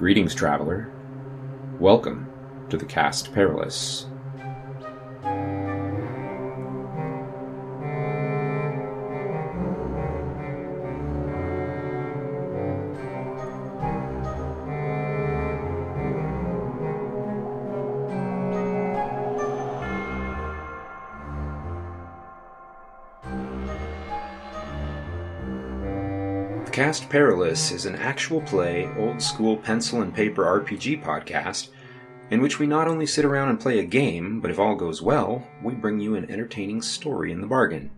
Greetings, traveler. Welcome to the Cast Perilous. Cast Perilous is an actual play, old school pencil and paper RPG podcast in which we not only sit around and play a game, but if all goes well, we bring you an entertaining story in the bargain.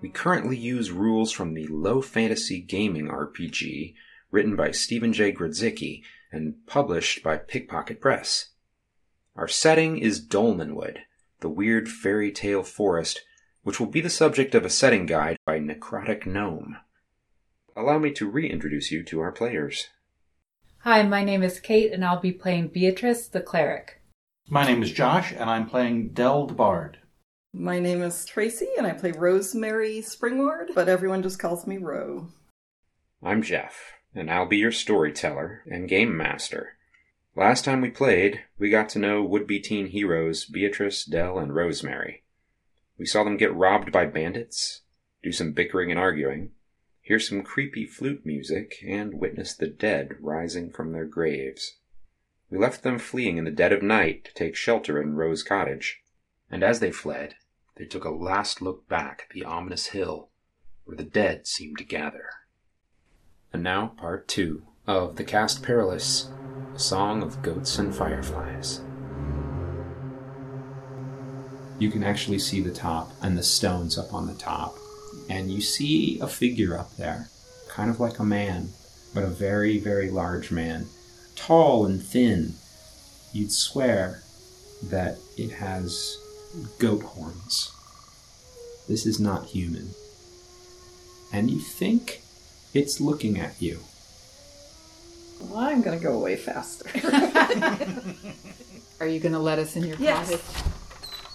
We currently use rules from the Low Fantasy Gaming RPG, written by Stephen J. Grodzicki and published by Pickpocket Press. Our setting is Dolmenwood, the weird fairy tale forest, which will be the subject of a setting guide by Necrotic Gnome. Allow me to reintroduce you to our players. Hi, my name is Kate, and I'll be playing Beatrice, the cleric. My name is Josh, and I'm playing Del the Bard. My name is Tracy, and I play Rosemary Springward, but everyone just calls me Ro. I'm Jeff, and I'll be your storyteller and game master. Last time we played, we got to know would be teen heroes Beatrice, Dell, and Rosemary. We saw them get robbed by bandits, do some bickering and arguing, hear some creepy flute music, and witness the dead rising from their graves. We left them fleeing in the dead of night to take shelter in Rose Cottage, and as they fled, they took a last look back at the ominous hill where the dead seemed to gather. And now, part two of The Cast Perilous A Song of Goats and Fireflies. You can actually see the top and the stones up on the top and you see a figure up there, kind of like a man, but a very, very large man, tall and thin. You'd swear that it has goat horns. This is not human. And you think it's looking at you. Well, I'm gonna go away faster. Are you going to let us in your Yes. cottage?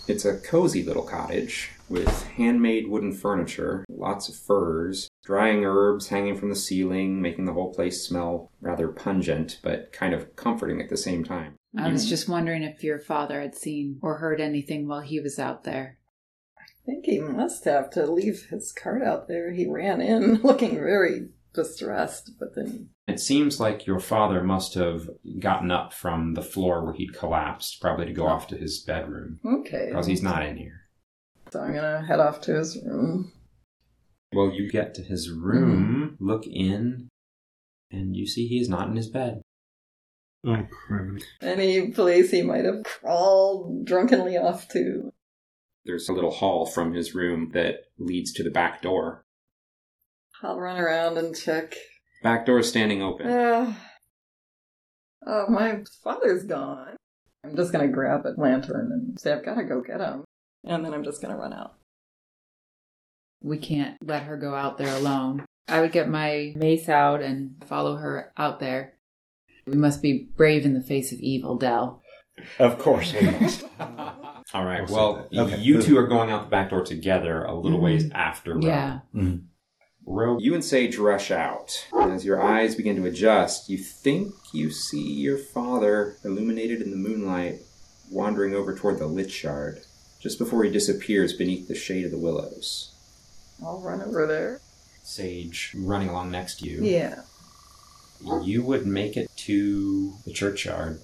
It's a cozy little cottage with handmade wooden furniture, lots of furs, drying herbs hanging from the ceiling, making the whole place smell rather pungent, but kind of comforting at the same time. I was mm-hmm. just wondering if your father had seen or heard anything while he was out there. I think he must have to leave his cart out there. He ran in looking very distressed, but then It seems like your father must have gotten up from the floor where he'd collapsed, probably to go off to his bedroom, okay. because he's not in here. So I'm gonna head off to his room. Well, you get to his room, hmm. look in, and you see he is not in his bed. Oh, criminy. Any place he might have crawled drunkenly off to. There's a little hall from his room that leads to the back door. I'll run around and check. Back door is standing open. Uh, oh, my father's gone. I'm just gonna grab a lantern and say I've gotta go get him. And then I'm just gonna run out. We can't let her go out there alone. I would get my mace out and follow her out there. We must be brave in the face of evil, Dell. Of course we must. All right. Also Well. Okay. you two are going out the back door together a little ways after Ro. Yeah. Ro, you and Sage rush out. As your eyes begin to adjust, you think you see your father illuminated in the moonlight wandering over toward the lichyard just before he disappears beneath the shade of the willows. I'll run over there. Sage running along next to you. Yeah. You would make it to the churchyard.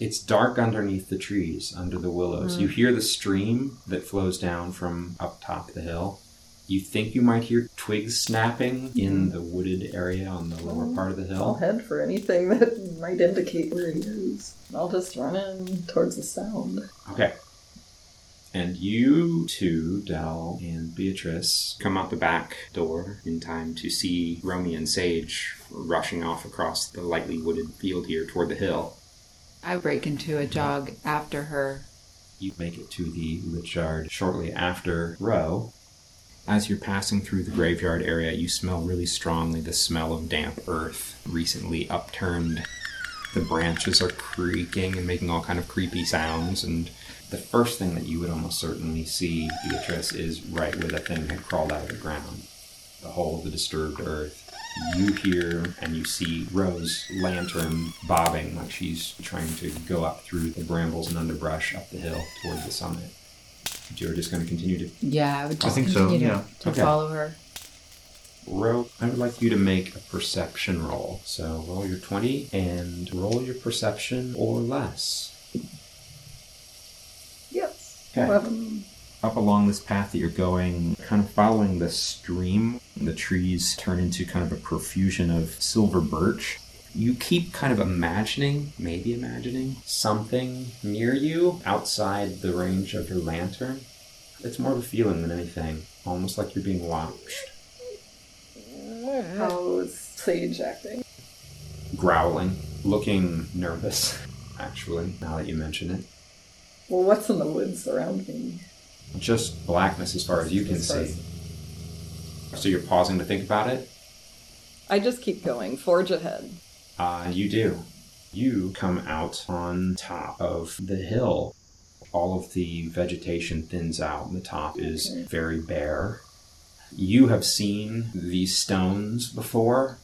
It's dark underneath the trees, under the willows. You mm. hear the stream that flows down from up top the hill. You think you might hear twigs snapping in mm-hmm. the wooded area on the lower mm-hmm. part of the hill. I'll head for anything that might indicate where he is. I'll just run in towards the sound. Okay. And you two, Dell and Beatrice, come out the back door in time to see Romy and Sage rushing off across the lightly wooded field here toward the hill. I break into a jog after her. You make it to the lichyard shortly after Ro. As you're passing through the graveyard area, you smell really strongly the smell of damp earth, recently upturned. The branches are creaking and making all kind of creepy sounds, and the first thing that you would almost certainly see, Beatrice, is right where the thing had crawled out of the ground. The hole of the disturbed earth. you hear and you see Rose lantern bobbing like she's trying to go up through the brambles and underbrush up the hill towards the summit. But You're just going to continue to Yeah, I would just think so, continue to, yeah. to Okay. follow her. roll. I would like you to make a perception roll. So roll your 20 and roll your perception or less. Yes. Okay. Eleven. up along this path that you're going, kind of following the stream. The trees turn into kind of a profusion of silver birch. You keep kind of imagining, maybe imagining, something near you outside the range of your lantern. It's more of a feeling than anything, almost like you're being watched. How's Sage acting? Growling, looking nervous, actually, now that you mention it. Well, what's in the woods around me? Just blackness as far as you can As far as- see. So you're pausing to think about it? I just keep going. Forge ahead. Uh, you do. You come out on top of the hill. All of the vegetation thins out, and the top is very bare. You have seen these stones before.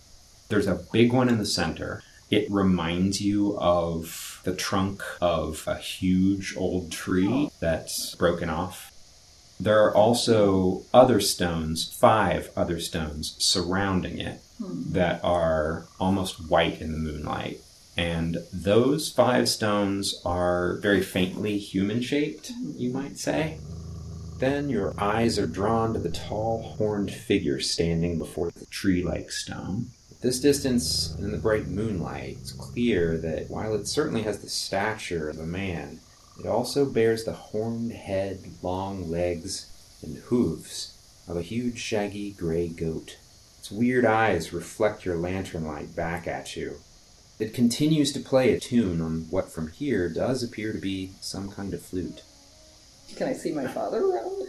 There's a big one in the center. It reminds you of the trunk of a huge old tree that's broken off. There are also other stones, five other stones, surrounding it that are almost white in the moonlight. And those five stones are very faintly human shaped, you might say. Then your eyes are drawn to the tall, horned figure standing before the tree like stone. At this distance, in the bright moonlight, it's clear that while it certainly has the stature of a man, it also bears the horned head, long legs, and hooves of a huge, shaggy gray goat. Its weird eyes reflect your lantern light back at you. It continues to play a tune on what from here does appear to be some kind of flute. Can I see my father around?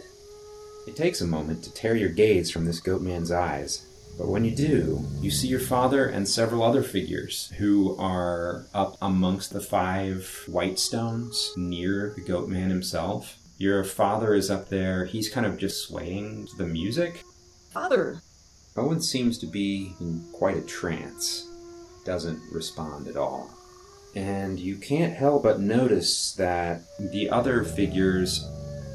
It takes a moment to tear your gaze from this goat man's eyes, but when you do, you see your father and several other figures who are up amongst the five white stones near the goat man himself. Your father is up there, he's kind of just swaying to the music. Father. Owen seems to be in quite a trance, doesn't respond at all. And you can't help but notice that the other figures,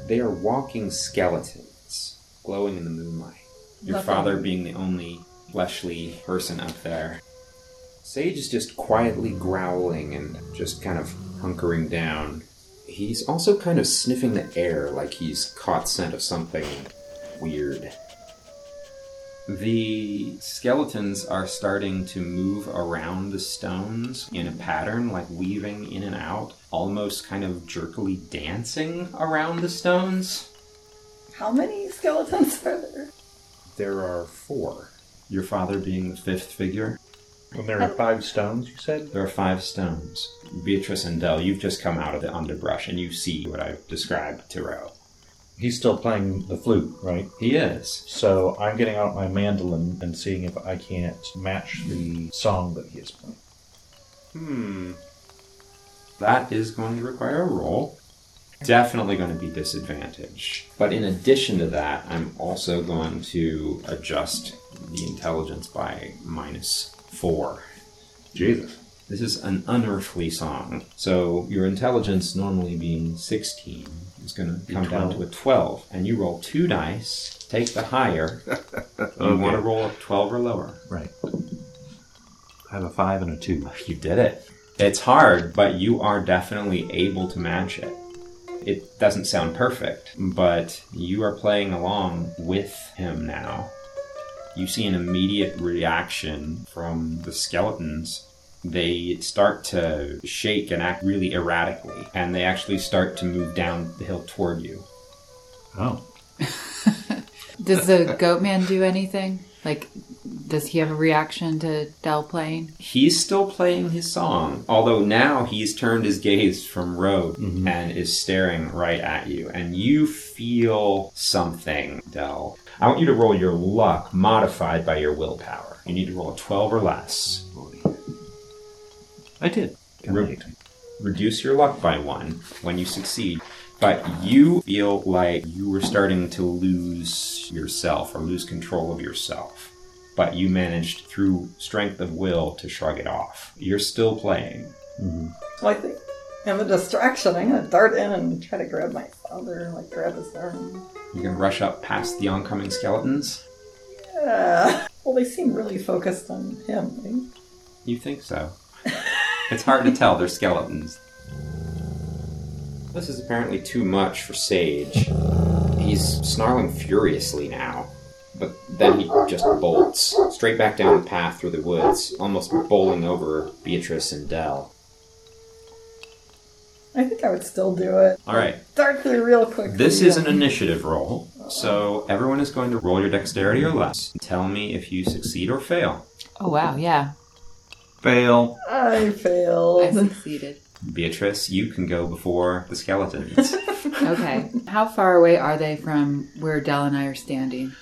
they are walking skeletons, glowing in the moonlight. Your father being the only fleshly person up there. Sage is just quietly growling and just kind of hunkering down. He's also kind of sniffing the air like he's caught scent of something weird. The skeletons are starting to move around the stones in a pattern, like weaving in and out, almost kind of jerkily dancing around the stones. How many skeletons are there? There are four. Your father being the fifth figure. And there are five stones, you said? There are five stones. Beatrice and Dell, you've just come out of the underbrush and you see what I've described to Ro. He's still playing the flute, right? He is. So I'm getting out my mandolin and seeing if I can't match the song that he is playing. Hmm. That is going to require a roll. Definitely going to be disadvantage. But in addition to that, I'm also going to adjust the intelligence by minus four. Jesus. This is an unearthly song. So your intelligence normally being 16 is going to come down to a 12. And you roll two dice, take the higher. You want to roll a 12 or lower. Right. I have a five and a two. You did it. It's hard, but you are definitely able to match it. It doesn't sound perfect, mm. but you are playing along with him now. You see an immediate reaction from the skeletons. They start to shake and act really erratically, and they actually start to move down the hill toward you. Oh. Does the goat man do anything? Like, does he have a reaction to Dell playing? He's still playing his song, although now he's turned his gaze from Rogue mm-hmm. and is staring right at you. And you feel something, Dell. I want you to roll your luck modified by your willpower. You need to roll a 12 or less. I did. Re- Reduce your luck by one when you succeed. But you feel like you were starting to lose yourself or lose control of yourself. but you managed through strength of will to shrug it off. You're still playing. hmm Well, I think in the distraction, I'm gonna dart in and try to grab my father, like grab his arm. You're gonna rush up past the oncoming skeletons? Yeah. Well, they seem really focused on him. right? You think so? It's hard to tell, they're skeletons. This is apparently too much for Sage. He's snarling furiously now, but then he just bolts straight back down the path through the woods, almost bowling over Beatrice and Dell. I think I would still do it. All right, Dart through real quick. this is an initiative roll, so everyone is going to roll your dexterity or less. Tell me if you succeed or fail. Oh wow, yeah. Fail. I failed. I failed. succeeded. Beatrice, you can go before the skeletons. Okay. How far away are they from where Dell and I are standing?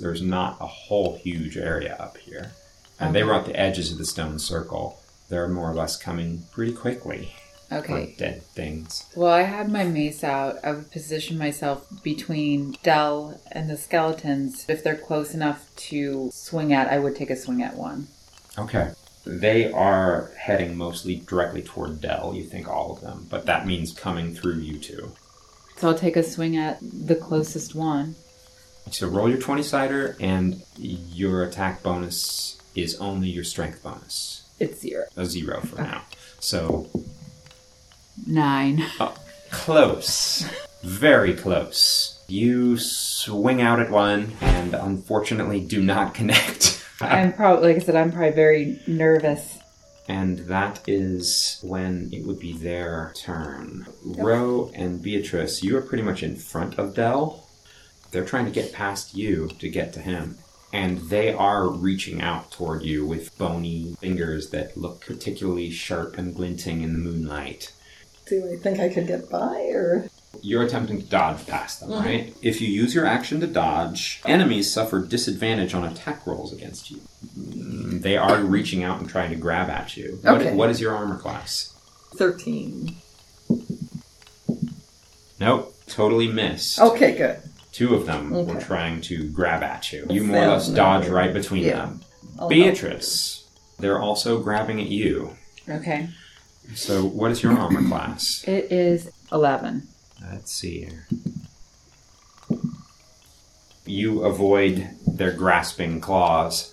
there's not a whole huge area up here. And they were at the edges of the stone circle. They're more or less coming pretty quickly. Okay. Like dead things. Well, I had my mace out. I would position myself between Dell and the skeletons. If they're close enough to swing at, I would take a swing at one. Okay. They are heading mostly directly toward Dell, you think all of them, but that means coming through you two. So I'll take a swing at the closest one. So roll your 20 sider, and your attack bonus is only your strength bonus. It's zero. A zero for now. So Nine. Oh, close. Very close. You swing out at one and unfortunately do not connect. I'm probably, like I said, I'm probably very nervous. and that is when it would be their turn. Ro and Beatrice, you are pretty much in front of Dell. They're trying to get past you to get to him. And they are reaching out toward you with bony fingers that look particularly sharp and glinting in the moonlight. Do I think I could get by, or You're attempting to dodge past them, mm-hmm. right? If you use your action to dodge, enemies suffer disadvantage on attack rolls against you. They are reaching out and trying to grab at you. What- Okay. what is your armor class? thirteen? Nope, totally missed. Okay, good. Two of them were trying to grab at you. You more or less dodge good. right between Yeah. them. I'll Beatrice, they're also grabbing at you. Okay. So, what is your armor class? It is 11. Let's see here. You avoid their grasping claws.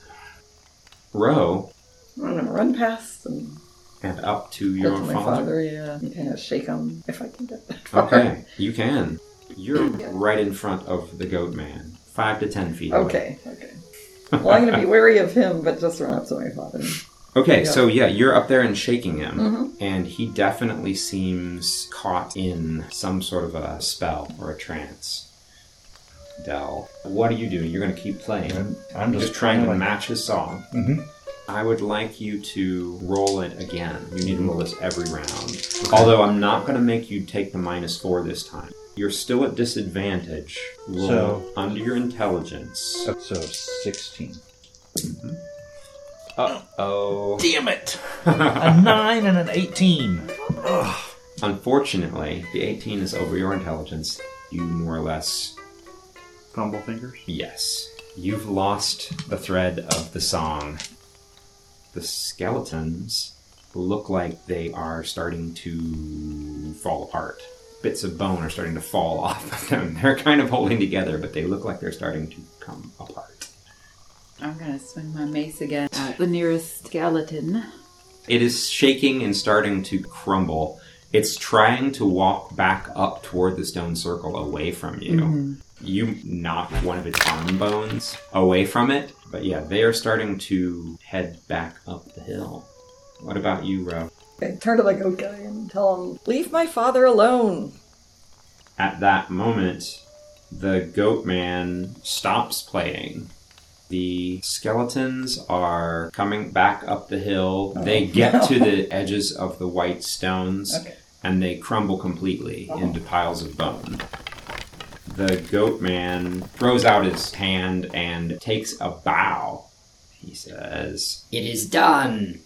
Ro. I'm gonna run past and and up to go your to own my father. father. Yeah, and kind of shake him if I can get that far. Okay, you can. You're right in front of the goat man, five to ten feet. away. Okay. Okay. Well, I'm gonna be wary of him, but just run up to my father. Okay, Yeah. so yeah, you're up there and shaking him, Mhm. and he definitely seems caught in some sort of a spell or a trance. Dell, what are you doing? You're going to keep playing. I'm, I'm just, just trying to like, match his song. Mhm. I would like you to roll it again. You need to roll this every round. Although I'm not going to make you take the minus four this time. You're still at disadvantage. Roll So- under your intelligence. So, so 16. Uh oh. Damn it! a 9 and an 18. Unfortunately, the 18 is over your intelligence. You more or less, Fumble fingers. yes, you've lost the thread of the song. The skeletons look like they are starting to fall apart. Bits of bone are starting to fall off of them. They're kind of holding together, but they look like they're starting to come apart. I'm going to swing my mace again at the nearest skeleton. It is shaking and starting to crumble. It's trying to walk back up toward the stone circle away from you. Mm-hmm. You knock one of its arm bones away from it, but yeah, they are starting to head back up the hill. What about you, Ro? Okay, turn to the goat guy and tell him, "Leave my father alone." At that moment, the goat man stops playing. The skeletons are coming back up the hill. Oh. they get to the edges of the white stones Okay. and they crumble completely into piles of bone. The goat man throws out his hand and takes a bow. He says, It is done.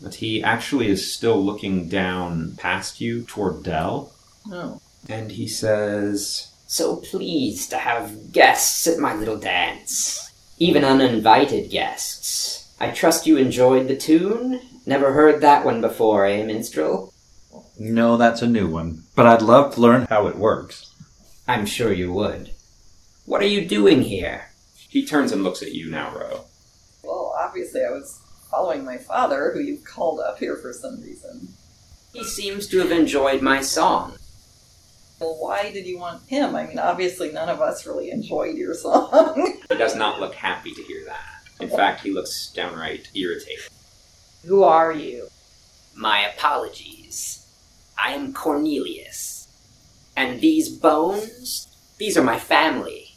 but he actually is still looking down past you toward Dell. No. And he says, So pleased to have guests at my little dance. Even uninvited guests. I trust you enjoyed the tune? Never heard that one before, eh, minstrel? No, that's a new one. But I'd love to learn how it works. I'm sure you would. What are you doing here? He turns and looks at you now, Ro. Well, obviously, I was following my father, who you called up here for some reason. He seems to have enjoyed my song. Well, why did you want him? I mean, obviously, none of us really enjoyed your song. He does not look happy to hear that. In fact, he looks downright irritated. Who are you? My apologies. I am Cornelius. And these bones, these are my family.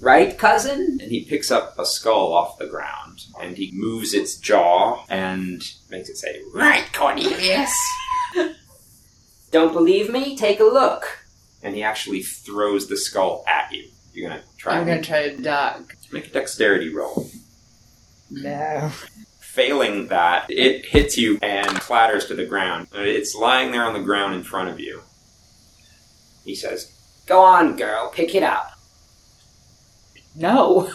Right, cousin? And he picks up a skull off the ground and he moves its jaw and makes it say, Right, Cornelius. Don't believe me? Take a look. And he actually throws the skull at you. You're gonna try I'm gonna try to duck. make a dexterity roll. No. Failing that, it hits you and clatters to the ground. Uh, it's lying there on the ground in front of you. He says, Go on, girl, pick it up. No.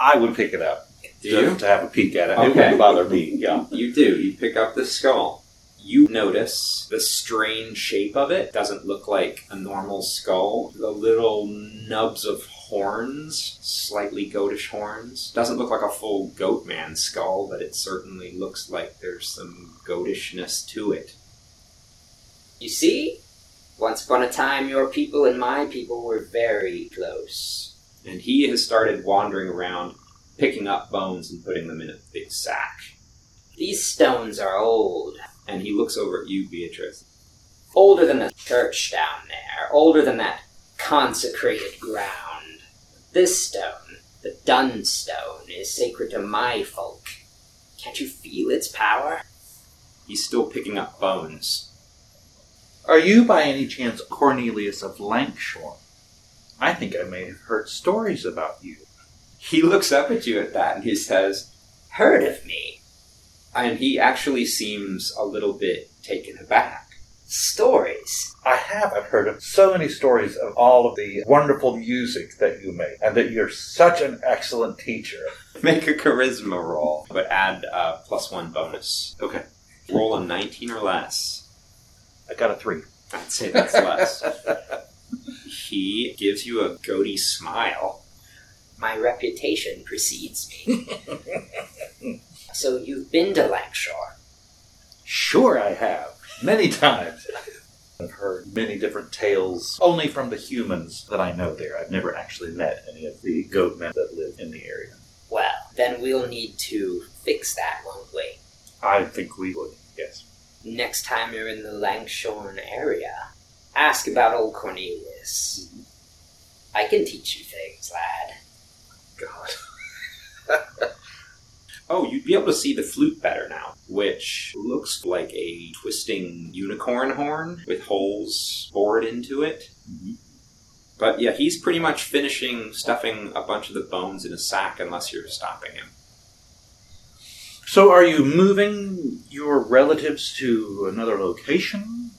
I would pick it up. Do to, you? To have a peek at it. It wouldn't bother me, yeah. You do. You pick up the skull. You notice the strange shape of it. Doesn't look like a normal skull. The little nubs of horns, slightly goatish horns. Doesn't look like a full goat man skull, but it certainly looks like there's some goatishness to it. You see? Once upon a time, your people and my people were very close. And he has started wandering around, picking up bones and putting them in a big sack. These stones are old. And he looks over at you, Beatrice. Older than the church down there. Older than that consecrated ground. This stone, the Dun Stone, is sacred to my folk. Can't you feel its power? He's still picking up bones. Are you by any chance Cornelius of Lankshorn? I think I may have heard stories about you. He looks up at you at that and he says, Heard of me? And he actually seems a little bit taken aback. Stories. I have. I've heard of so many stories of all of the wonderful music that you make, and that you're such an excellent teacher. Make a charisma roll, but add a plus one bonus. Okay. Roll a 19 or less. I got a three. I'd say that's less. he gives you a goaty smile. My reputation precedes me. so you've been to Lankshorn. Sure, I have. Many times. I've heard many different tales, only from the humans that I know there. I've never actually met any of the goat men that live in the area. Well, then we'll need to fix that, won't we? I think we would, yes. Next time you're in the Lankshorn area, ask about old Cornelius. Mm-hmm. I can teach you things, lad. God. Oh, you'd be able to see the flute better now, which looks like a twisting unicorn horn with holes bored into it. But yeah, he's pretty much finishing stuffing a bunch of the bones in a sack unless you're stopping him. So, are you moving your relatives to another location?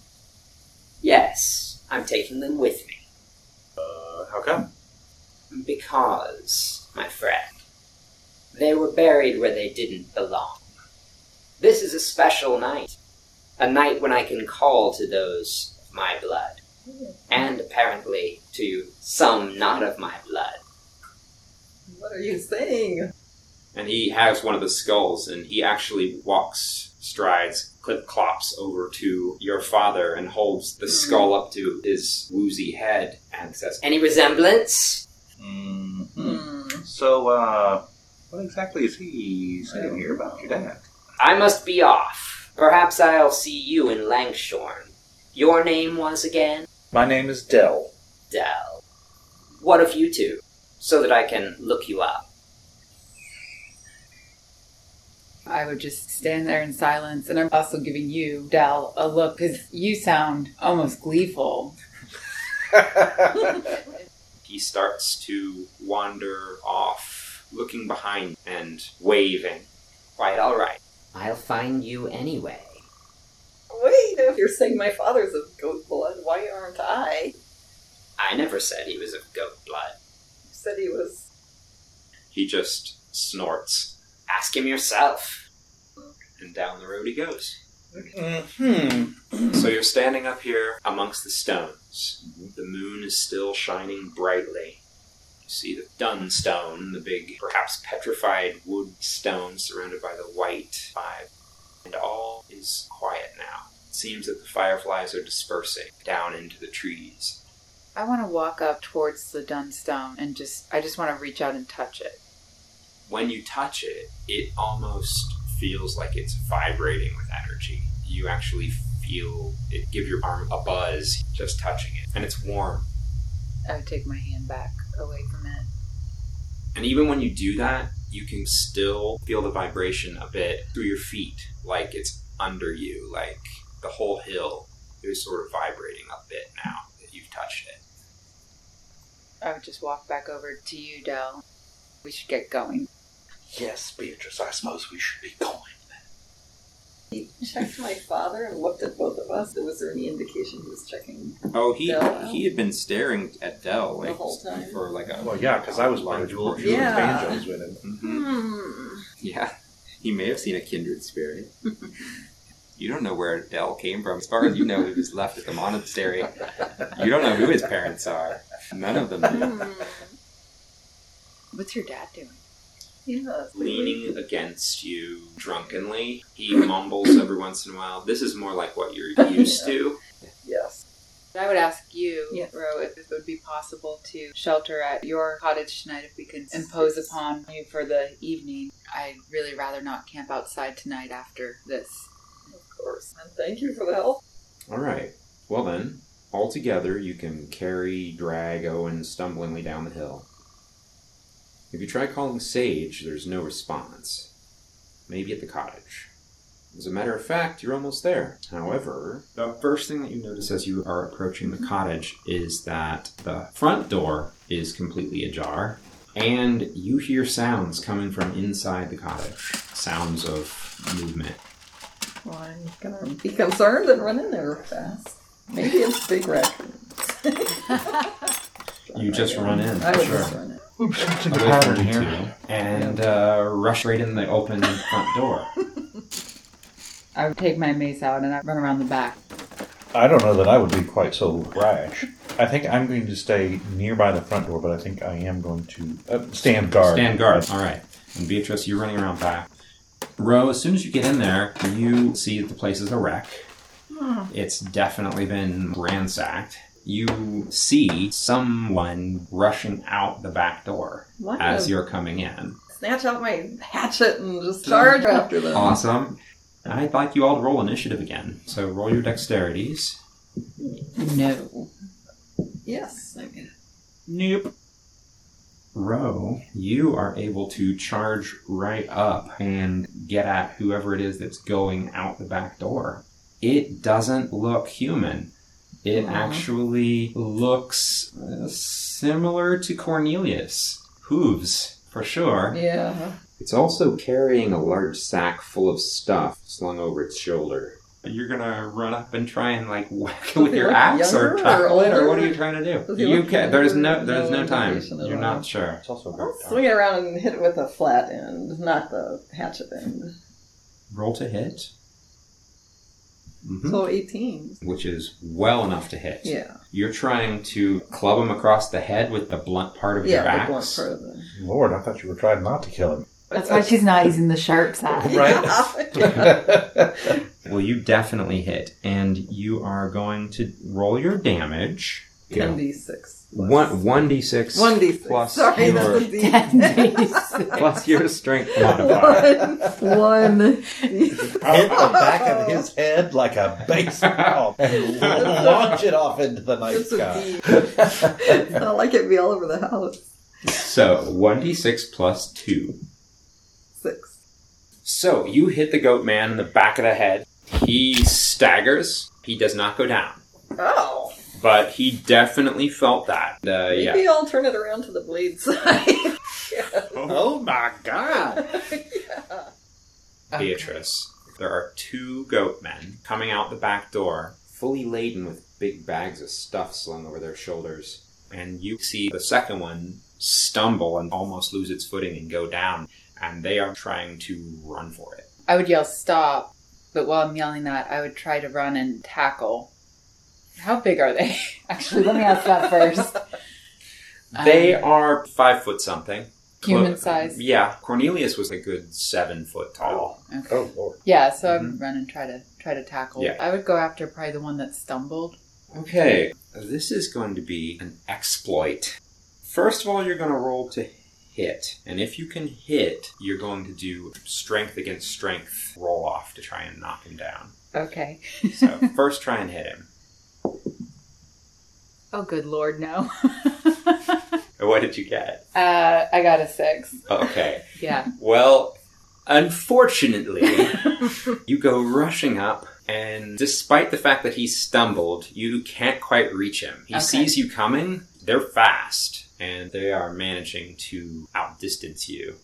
Yes, I'm taking them with me. Uh, how come? Because, my friend, they were buried where they didn't belong. This is a special night. A night when I can call to those of my blood. And apparently to some not of my blood. What are you saying? And he has one of the skulls, and he actually walks, strides, clip clops over to your father and holds the skull up to his woozy head and says, Any resemblance? hmm Hmm. So, uh, what exactly is he saying here about your dad? I must be off. Perhaps I'll see you in Lankshorn. Your name was again? My name is Dell. Dell. What of you two? So that I can look you up. I would just stand there in silence, and I'm also giving you, Dell, a look because you sound almost gleeful. he starts to wander off, looking behind and waving. Quite all right. I'll find you anyway. Wait, if you're saying my father's of goat blood, why aren't I? I never said he was of goat blood. You said he was. He just snorts, Ask him yourself. and down the road he goes. Hmm. So you're standing up here amongst the stones. The moon is still shining brightly. See the Dunstone, the big, perhaps petrified wood stone surrounded by the white vibe. And all is quiet now. It seems that the fireflies are dispersing down into the trees. I want to walk up towards the Dunstone and just, I just want to reach out and touch it. When you touch it, it almost feels like it's vibrating with energy. You actually feel it give your arm a buzz just touching it. And it's warm. I would take my hand back away from it. And even when you do that, you can still feel the vibration a bit through your feet, like it's under you, like the whole hill is sort of vibrating a bit now that you've touched it. I would just walk back over to you, Dell. We should get going. Yes, Beatrice, I suppose we should be going. He checked my father and looked at both of us. Was there any indication he was checking Oh, he Dell out? he had been staring at Dell The whole time? for like a Well, yeah, because I was large playing Jewel portion. Yeah. banjos with him. Mhm. Hmm. Yeah, he may have seen a kindred spirit. you don't know where Dell came from. As far as you know, he was left at the monastery. You don't know who his parents are. None of them. do. Hmm. What's your dad doing? Yeah. Leaning against you drunkenly, he mumbles every once in a while. This is more like what you're used to. Yes. I would ask you, Yeah. Ro, if it would be possible to shelter at your cottage tonight if we can impose upon you for the evening. I'd really rather not camp outside tonight after this. Of course. And thank you for the help. All right. Well then, all together you can carry, drag Owen stumblingly down the hill. If you try calling Sage, there's no response. Maybe at the cottage. As a matter of fact, you're almost there. However, the first thing that you notice as you are approaching the cottage is that the front door is completely ajar, and you hear sounds coming from inside the cottage. Sounds of movement. Well, I'm gonna be concerned and run in there fast. Maybe it's big raccoons. You just run in. I would sure. just run in. Oops, something away pattern here. two, and uh, rush right in the open front door. I would take my mace out and I'd run around the back. I don't know that I would be quite so rash. I think I'm going to stay nearby the front door, but I think I am going to uh, stand guard. Stand guard. All right. And Beatrice, you're running around back. Ro, as soon as you get in there, you see that the place is a wreck. It's definitely been ransacked. You see someone rushing out the back door Why as you're coming in. snatch out my hatchet and just charge after them. Awesome. I'd like you all to roll initiative again. So roll your dexterities. No. Yes. I mean, Nope. Ro, you are able to charge right up and get at whoever it is that's going out the back door. It doesn't look human. It Aw. actually looks uh, similar to Cornelius. Hooves, for sure. yeah. It's also carrying a large sack full of stuff slung over its shoulder. You're gonna run up and try and like whack it with your axe or younger or tackle it, or what are you trying to do? You look can. There's no. There's no No time. You're all. not sure. It's also I'll swing it around and hit it with a flat end, not the hatchet end. Roll to hit. Mhm. So 18. Which is well enough to hit. Yeah. You're trying to club him across the head with the blunt part of Yeah, your the axe. blunt part of the. Lord, I thought you were trying not to kill him. That's why she's not using the sharp side. Right? Well, you definitely hit, and you are going to roll your damage. 10d6. One one d six. 1d6. plus Sorry, your, that's a d. 10d6. plus your strength modifier. One. One. Hit the back of his head like a baseball and launch it off into the night It's a sky. D. It's not like it'd be all over the house. so one d six plus two. Six. So you hit the goat man in the back of the head. He staggers. He does not go down, Oh. But he definitely felt that. Uh, Maybe yeah. I'll turn it around to the blade side. Oh my god! yeah. Beatrice, there are two goat men coming out the back door, fully laden with big bags of stuff slung over their shoulders. And you see the second one stumble and almost lose its footing and go down, and they are trying to run for it. I would yell stop, but while I'm yelling that, I would try to run and tackle. How big are they? Actually, let me ask that first. They Um, are five foot something. human Clo- size. Yeah, Cornelius was a good seven foot tall. Okay. Oh, Lord. Yeah, so I would run and try to try to tackle. Yeah. I would go after probably the one that stumbled. Okay, this is going to be an exploit. First of all, you're going to roll to hit, and if you can hit, you're going to do strength against strength roll off to try and knock him down. Okay. So first, try and hit him. Oh, good lord, no. What did you get? uh, I got a six. Okay. Yeah. Well, unfortunately, you go rushing up, and despite the fact that he stumbled, you can't quite reach him. He Okay. sees you coming. They're fast, and they are managing to outdistance you.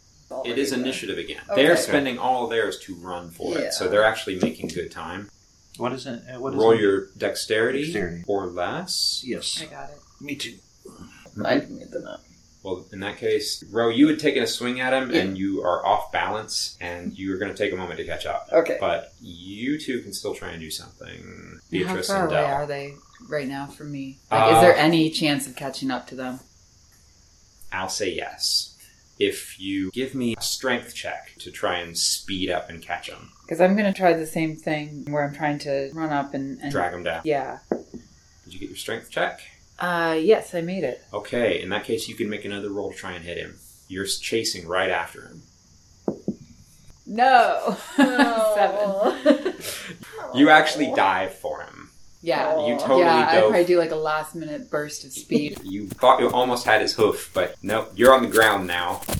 It is initiative again. Okay. They're spending all theirs to run for Yeah. it, so they're actually making good time. What is it? uh, What is Roll it? your dexterity, Dexterity. or less. Yes. I got it. Me too. I can get the nut. Well, in that case, Ro, you had taken a swing at him, Yeah. and you are off balance, and you are going to take a moment to catch up. Okay. But you two can still try and do something. How far and away Dell. are they right now from me? Like, Uh, is there any chance of catching up to them? I'll say yes. If you give me a strength check to try and speed up and catch him, Because I'm going to try the same thing where I'm trying to run up and, and drag him down. Yeah. Did you get your strength check? Uh, yes, I made it. Okay, in that case, you can make another roll to try and hit him. You're chasing right after him. No. Seven. You actually dive for him. Yeah. You totally yeah, I'd probably do like a last minute burst of speed. You thought you almost had his hoof, but nope, you're on the ground now. I'm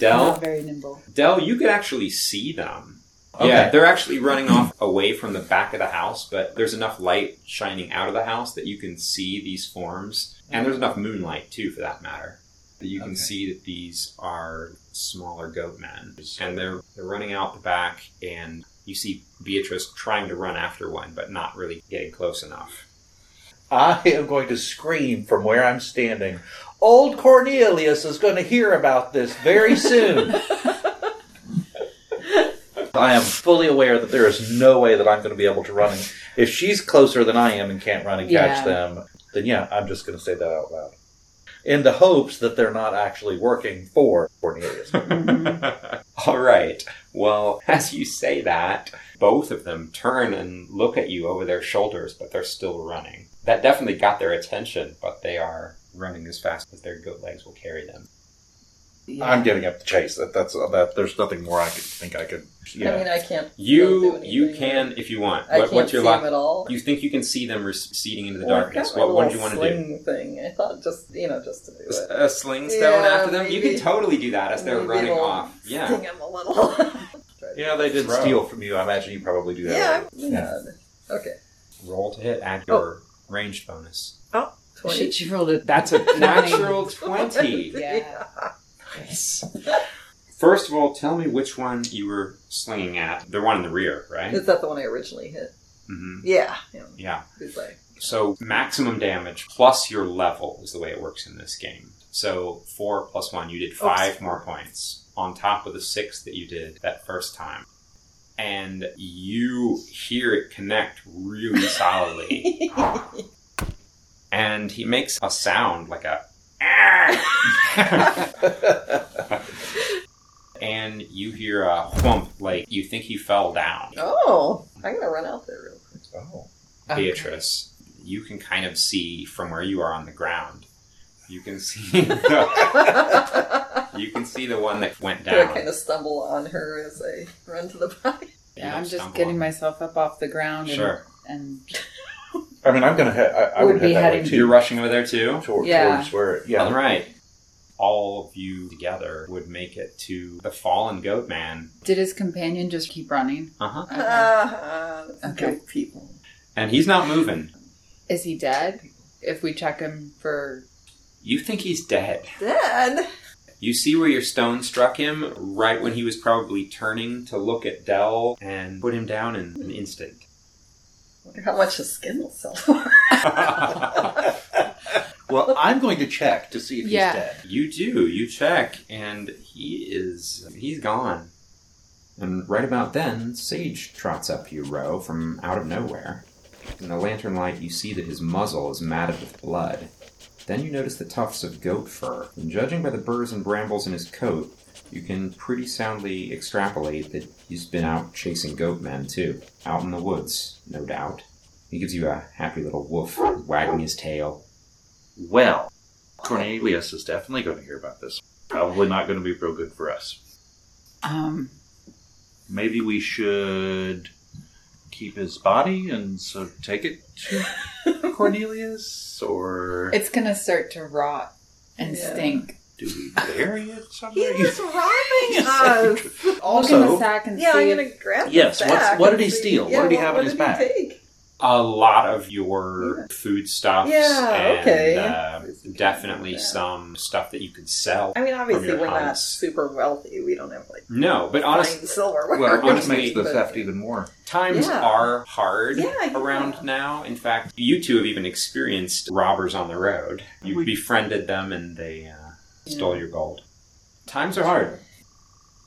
Dell, not very nimble. Dell, you could actually see them. Okay. Yeah, they're actually running off away from the back of the house, but there's enough light shining out of the house that you can see these forms, and there's enough moonlight too, for that matter, that you can Okay. see that these are smaller goat men, and they're they're running out the back, and you see Beatrice trying to run after one, but not really getting close enough. I am going to scream from where I'm standing. Old Cornelius is going to hear about this very soon. I am fully aware that there is no way that I'm going to be able to run. And if she's closer than I am and can't run and catch Yeah. them, then yeah, I'm just going to say that out loud. In the hopes that they're not actually working for Cornelius. All right. Well, as you say that, both of them turn and look at you over their shoulders, but they're still running. That definitely got their attention, but they are running as fast as their goat legs will carry them. Yeah. I'm giving up the chase. That, that's that. There's nothing more I could think I could. Yeah. I mean, I can't. You do you can if you want. I What, can't what's your see luck? him at all. You think you can see them receding into the Well, darkness? got What, what do you want to do? sling Thing. I thought just you know just to do it. A sling stone Yeah, after them? You can totally do that as they're Maybe running it'll off. Yeah. Sting him a little. Yeah, they did Throw. steal from you. I imagine you probably do that. yeah. Yeah. yeah. Okay. Roll to hit. Add Oh. your ranged bonus. Oh, twenty. Shit, she rolled a. That's a natural 20. Yeah. Nice. First of all, tell me which one you were slinging at. The one in the rear, right? Is that the one I originally hit? hmm Yeah. Yeah. Yeah. It's like So maximum damage plus your level is the way it works in this game. So four plus one, you did five more points on top of the six that you did that first time. And you hear it connect really solidly. and he makes a sound like a and you hear a whump like you think he fell down oh, I'm gonna run out there real quick. Oh. Okay. beatrice you can kind of see from where you are on the ground you can see the, you can see the one that went Do I kind of stumble on her as I run to the body? Yeah, I'm just getting on- myself up off the ground and, Sure. and I mean, I'm gonna head. I, I Would would, be head that way heading- too. you're rushing over there too Toward, Yeah. towards where. Yeah. all right all of you together would make it to the fallen goat man did his companion just keep running? uh-huh Okay. Ah, Okay. Good people. and he's not moving Is he dead? If we check him for you think he's dead Dead. You see where your stone struck him right when he was probably turning to look at Dell and put him down in an instant. Wonder how much his skin will sell for. Well, I'm going to check to see if Yeah. he's dead. You do. You check, and he is. He's gone. And right about then, Sage trots up you, Ro, from out of nowhere. In the lantern light, you see that his muzzle is matted with blood. Then you notice the tufts of goat fur. And judging by the burrs and brambles in his coat, you can pretty soundly extrapolate that he's been out chasing goat men, too. Out in the woods, no doubt. He gives you a happy little woof, wagging his tail. Well, Cornelius is definitely going to hear about this. Probably not going to be real good for us. Um, Maybe we should keep his body and so take it to Cornelius, or it's gonna start to rot and Yeah. stink. Do we bury it He somewhere? was robbing us. Look in the also, sack and Yeah, see I'm gonna grab. Yes, the what's- sack what did he see- steal? What did he have in what his bag? A lot of your Yeah. foodstuffs Yeah, and okay. uh, definitely yeah. some stuff that you could sell. I mean, obviously, we're not super wealthy. We don't have like No, but honestly, silverware. well, which honestly, makes the theft even more. times Yeah. are hard Yeah, yeah. around now. In fact, you two have even experienced robbers on the road. You We- befriended them and they uh, stole your gold. Times are hard.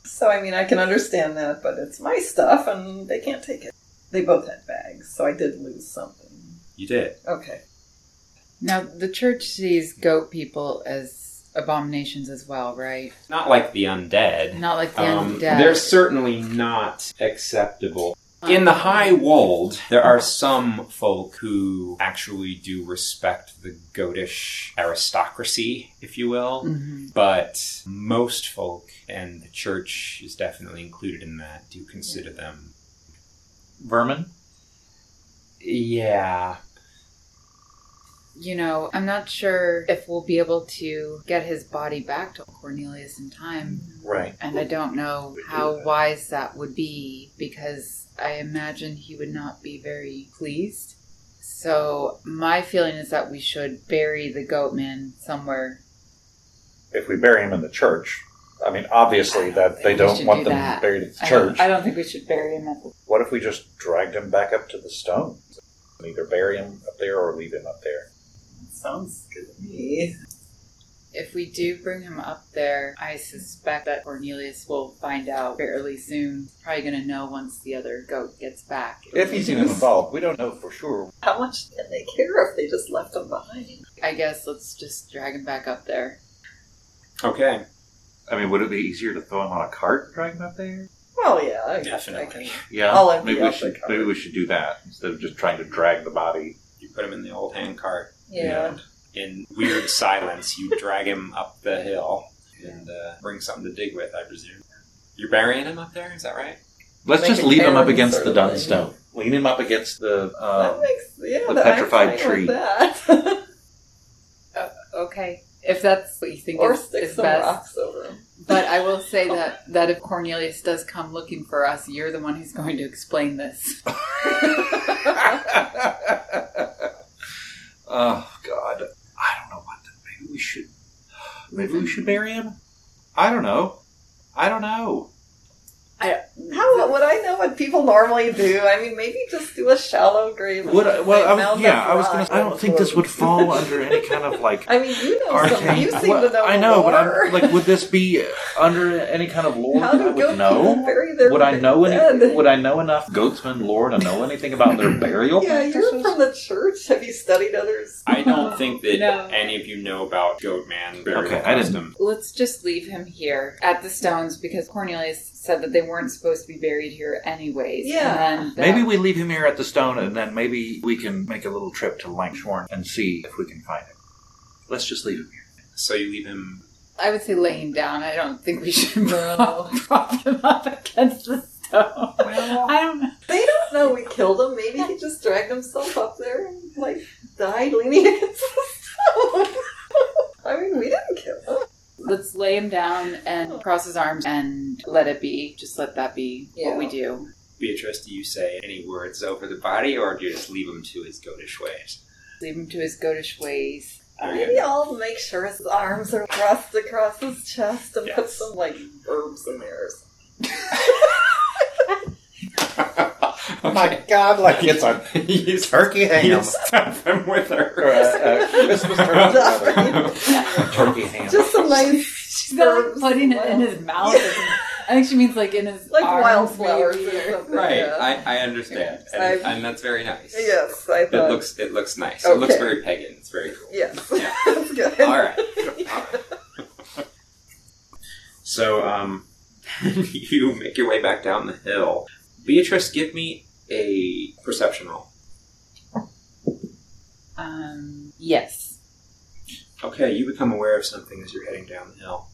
So I mean, I can understand that, but it's my stuff, and they can't take it. They both had bags, so I did lose something. You did. Okay. Now the church sees goat people as abominations as well, right? Not like the undead. Not like the Um, undead. they're certainly not acceptable. In the high wold, there are some folk who actually do respect the goatish aristocracy, if you will. Mhm. But most folk, and the church is definitely included in that, do consider them. Vermin? Yeah. You know, I'm not sure if we'll be able to get his body back to Cornelius in time. Right. And I don't know how wise that would be because I imagine he would not be very pleased. So, my feeling is that we should bury the goat man somewhere. If we bury him in the church, I mean, obviously that they don't want do them that. buried at the I don't, church. I don't think we should bury him at the. What if we just dragged him back up to the stone? Either bury him up there or leave him up there. Sounds good to me. If we do bring him up there, I suspect that Cornelius will find out fairly soon. Probably going to know once the other goat gets back. If he's even involved, we don't know for sure. How much can they care if they just left him behind? I guess let's just drag him back up there. Okay. I mean, would it be easier to throw him on a cart and drag him up there? Well, yeah, I guess I Definitely. can. Yeah, I'll maybe we should maybe we should do that instead of just trying to drag the body. You put him in the old hand cart. Yeah. In weird silence, you drag him up the hill and uh, bring something to dig with, I presume. You're burying him up there, is that right? Let's Make just leave him up against the of dun stone. Lean him up against the. that Um, makes yeah. the that, petrified tree. Uh, okay, if that's what you think or is, stick is some best. rocks over him. But I will say that that if Cornelius does come looking for us, you're the one who's going to explain this. oh God, I don't know what. To, maybe we should. Maybe we should bury him. I don't know. I don't know. How would I know what people normally do? I mean, maybe just do a shallow grave. Would I, uh, well, I was, yeah, I was gonna. I don't think this would fall under any kind of like I mean, you know something. arcane. You seem Well, to know. I know, but. I'm like, would this be under any kind of lore How that do I would know? bury their Would I know any? Would I know enough goatsman lore to know anything about their burial Yeah, you're practices? from the church. Have you studied others? I don't think that No. any of you know about Goatman burial Okay, I didn't- Let's just leave him here at the stones because Cornelius said that they weren't supposed to be buried here anyways. Yeah. And then that- Maybe we leave him here at the stone, and then maybe we can make a little trip to Lankshorn and see if we can find him. Let's just leave him here. So you leave him. I would say laying down. I don't think we should prop, prop him up against the stone. I don't know. They don't know we killed him. Maybe he just dragged himself up there and like died leaning against the stone. I mean, we didn't kill him. Let's lay him down and cross his arms and let it be. Just let that be Yeah. what we do. Beatrice, do you say any words over the body, or do you just leave him to his goatish ways? Leave him to his goatish ways. Very Maybe I'll make sure his arms are crossed across his chest and put Yes. some like herbs in there. Or something. Oh my God, like it's a you turkey ham. You stuff him with her. Or a, a Christmas turkey. rather. turkey ham. Just some nice. She's not like putting it in his mouth. I think she means like in his like arms, wildflowers maybe, or or- something. Right, yeah. I, I understand, Yes, and, and that's very nice. yes, I It looks it looks nice. It looks very pagan. It's very cool. Yes, Yeah. that's good. All right. All right. So, um, you make your way back down the hill. Beatrice, give me a perception roll. Um, yes. Okay, you become aware of something as you're heading down the hill.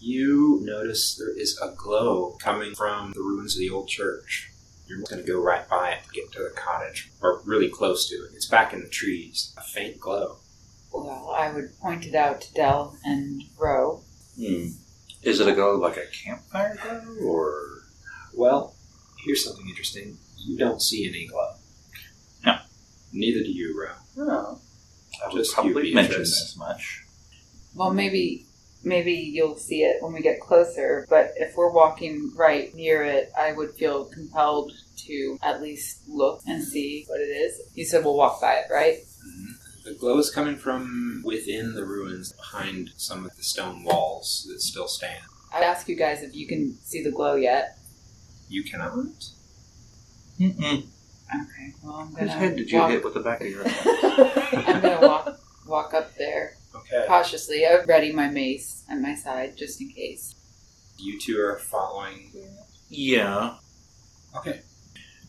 You notice there is a glow coming from the ruins of the old church. You're going to go right by it to get to the cottage, or really close to it. It's back in the trees. A faint glow. Well, I would point it out to Dell and Ro. Hmm. Is it a glow like a campfire glow, or Well, here's something interesting. You don't see any glow. No. Neither do you, Ro. Oh. I would Just you, probably mention Beatrice. as much? Well, maybe maybe you'll see it when we get closer. But if we're walking right near it, I would feel compelled to at least look and see what it is. You said we'll walk by it, right? Mm-hmm. The glow is coming from within the ruins behind some of the stone walls that still stand. I'd ask you guys if you can see the glow yet. You cannot. Mm-mm. Okay. Well, I'm Whose gonna Whose head did you walk, hit with the back of your head? I'm gonna walk walk up there Okay. cautiously. I've ready my mace at my side just in case. You two are following. Yeah. Okay.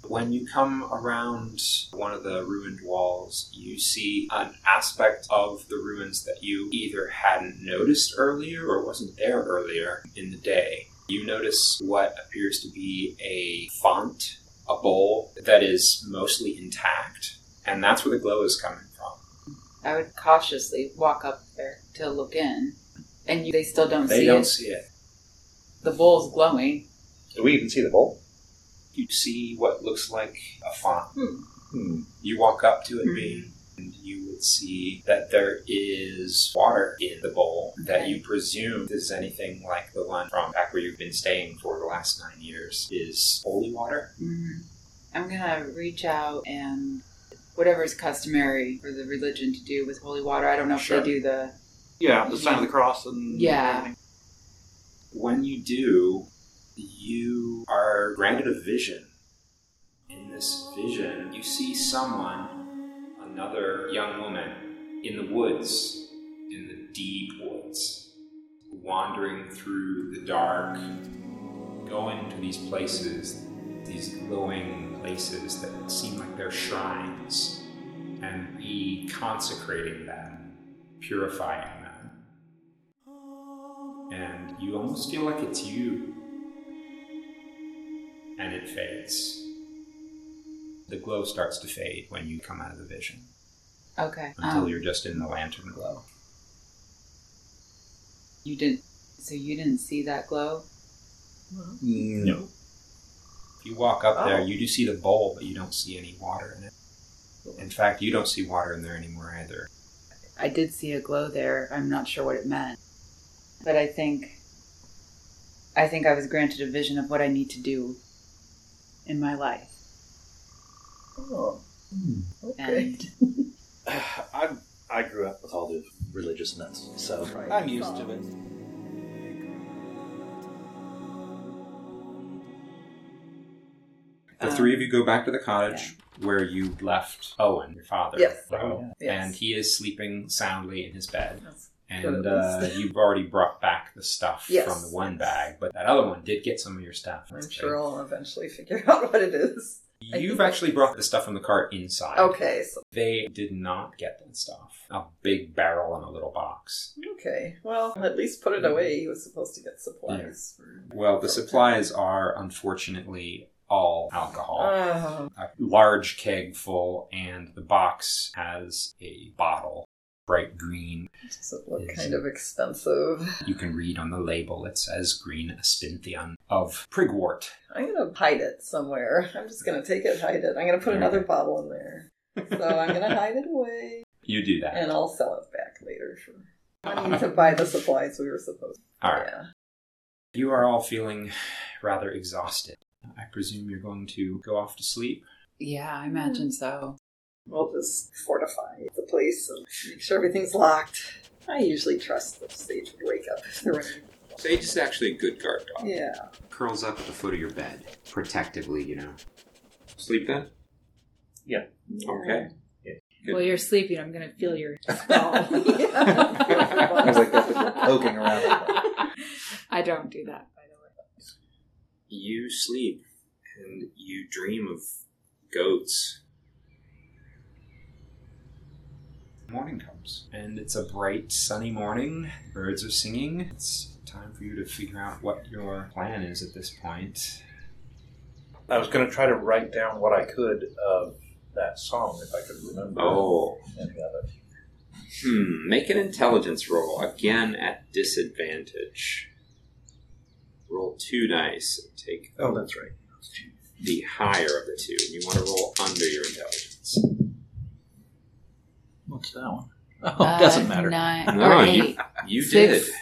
When you come around one of the ruined walls, you see an aspect of the ruins that you either hadn't noticed earlier or wasn't there earlier in the day. You notice what appears to be a font, a bowl that is mostly intact, and that's where the glow is coming from. I would cautiously walk up there to look in, and you, they still don't see it. They see don't it. see it. The bowl's glowing. Do we even see the bowl? You see what looks like a font. Hmm. You walk up to it, Mhm. And you would see that there is water in the bowl that you presume is anything like the one from back where you've been staying for the last nine years is holy water. Mhm. I'm gonna reach out and whatever is customary for the religion to do with holy water. I don't know if Sure. they do the Yeah, the sign of the cross and Yeah. everything. When you do, you are granted a vision. In this vision, you see someone, another young woman, in the woods, in the deep woods, wandering through the dark, going to these places, these glowing places that seem like they're shrines, and reconsecrating them, purifying them and you almost feel like it's you. And it fades. The glow starts to fade when you come out of the vision okay. until Um, you're just in the lantern glow. you didn't. So you didn't see that glow. No. If you walk up there, Oh. you do see the bowl, but you don't see any water in it. In fact, you don't see water in there anymore either. I did see a glow there. I'm not sure what it meant, but I think. I think I was granted a vision of what I need to do in my life, Oh, hmm, okay. and I I grew up with all the religious nuts, so Right. I'm used to it. The Um, three of you go back to the cottage where you left Owen, your father. Yes. Ro, Yes. And he is sleeping soundly in his bed. That's And uh, you've already brought back the stuff Yes. from the one bag, but that other one did get some of your stuff. I'm sure good. I'll eventually figure out what it is. You've actually brought the stuff from the cart inside. Okay, so They did not get that stuff. A big barrel and a little box. okay. Well, at least put it away. He was supposed to get supplies. For... Well, the supplies are unfortunately all alcohol. Oh, a large keg full, and the box has a bottle, bright green. does it look Is kind of expensive? You can read on the label it says green astinthium of prigwort. I'm gonna hide it somewhere. I'm just gonna take it, hide it. I'm gonna put another bottle in there. So I'm gonna hide it away, You do that. and I'll sell it back later for money to buy the supplies we were supposed. to. all right. Yeah. You are all feeling rather exhausted I presume you're going to go off to sleep. Yeah, I imagine so. We'll just fortify the place and make sure everything's locked. I usually trust that Sage would wake up if there were any. Sage is actually a good guard dog. Yeah. Curls up at the foot of your bed, protectively, you know. Sleep then? Yeah. Okay. Good. While you're sleeping, I'm going to feel your skull. I was like, that's what you're poking around. I don't do that, by the way. You sleep and you dream of goats. Morning comes, and it's a bright, sunny morning. Birds are singing. It's time for you to figure out what your plan is at this point. I was going to try to write down what I could of that song if I could remember Oh, any of it. hmm. Make an intelligence roll again at disadvantage. Roll two dice. and Take Oh, that's right. the higher of the two. And You want to roll under your intelligence. What's that one? Oh, Uh, doesn't matter. Nine No, or you- eight. You Six. did.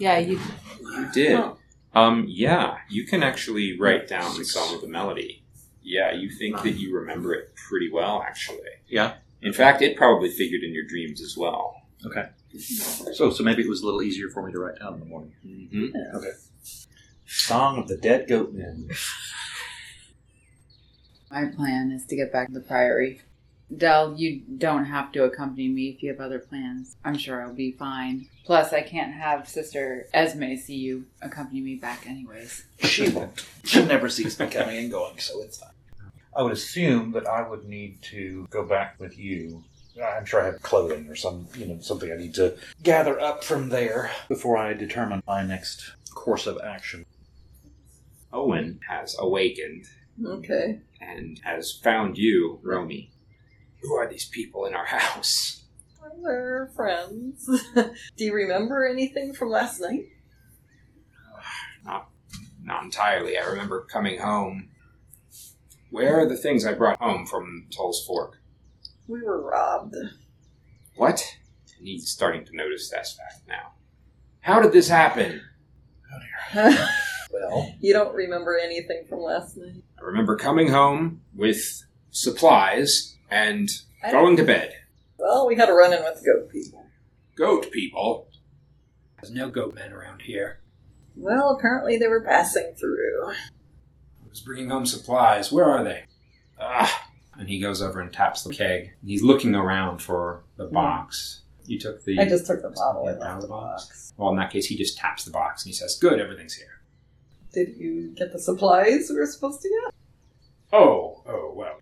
Yeah, you. You did. Um, yeah, you can actually write down the song of the melody. Yeah, you think that you remember it pretty well, actually. Yeah. In fact, it probably figured in your dreams as well. Okay. So, so maybe it was a little easier for me to write down in the morning. Mm-hmm. Song of the Dead Goat Men. My plan is to get back to the Priory. Dell, you don't have to accompany me if you have other plans. I'm sure I'll be fine. Plus, I can't have Sister Esme see you accompany me back, anyways. She won't. She never sees me coming and going, so it's fine. I would assume that I would need to go back with you. I'm sure I have clothing or some, you know, something I need to gather up from there before I determine my next course of action. Owen has awakened Okay. and has found you, Romy. Who are these people in our house? We're friends. Do you remember anything from last night? Not entirely. I remember coming home. Where are the things I brought home from Toll's Fork? We were robbed. What? And he's starting to notice that fact now. How did this happen? Well, you don't remember anything from last night? I remember coming home with supplies and going to bed. Well, we had a run in with goat people. Goat people. There's no goat men around here. Well, apparently they were passing through. I was bringing home supplies. Where are they? Ah. And he goes over and taps the keg. He's looking around for the box. You took the. I just took the bottle Yeah, and down the the box. box. Well, in that case, he just taps the box and he says, "Good, everything's here." Did you get the supplies we were supposed to get? Oh, oh well.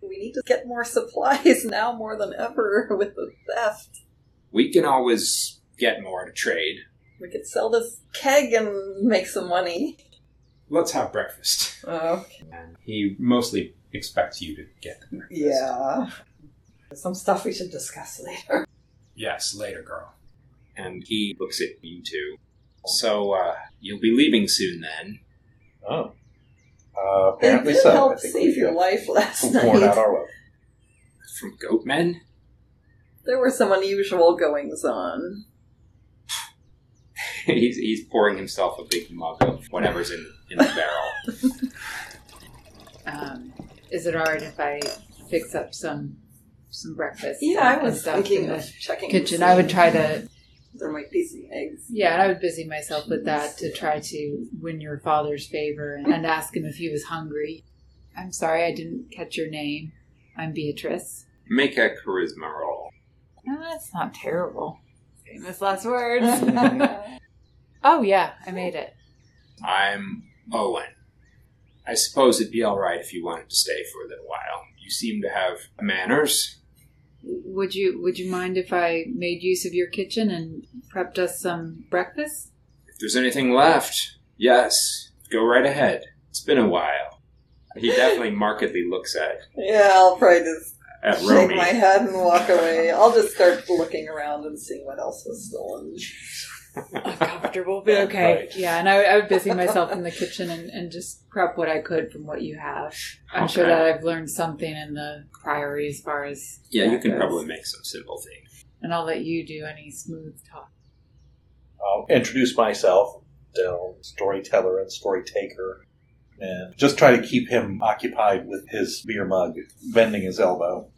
We need to get more supplies now more than ever with the theft. We can always get more to trade. We could sell this keg and make some money. Let's have breakfast. Oh, And he mostly expects you to get the breakfast. yeah. Some stuff we should discuss later. Yes, later, girl. And he looks at you two. So, uh, you'll be leaving soon then. oh. Uh, They apparently did so. I help think save we, your life last poured out night. our way. From Goatmen? There were some unusual goings on. he's, he's pouring himself a big mug of whatever's in, in the barrel. Um, is it alright if I fix up some some breakfast? Yeah, I and was stuff thinking in of the checking. kitchen. I would try to There might be some eggs. Yeah, and I would busy myself with that to try to win your father's favor and, and ask him if he was hungry. I'm sorry I didn't catch your name. I'm Beatrice. Make a charisma roll. No, that's not terrible. Famous last words. oh, yeah, I made it. I'm Owen. I suppose it'd be alright if you wanted to stay for a little while. You seem to have manners. Would you Would you mind if I made use of your kitchen and prepped us some breakfast? If there's anything left, yes, go right ahead. It's been a while. He definitely markedly looks at, Yeah, I'll probably just at shake Romy. my head and walk away. I'll just start looking around and seeing what else was stolen. Uncomfortable, but okay. Right. Yeah, and I, would- I would busy myself in the kitchen and, and just prep what I could from what you have. I'm sure that I've learned something in the priory as far as Yeah, you can goes. probably make some simple things. And I'll let you do any smooth talk. I'll introduce myself, Dell, storyteller and story taker. and just try to keep him occupied with his beer mug, bending his elbow.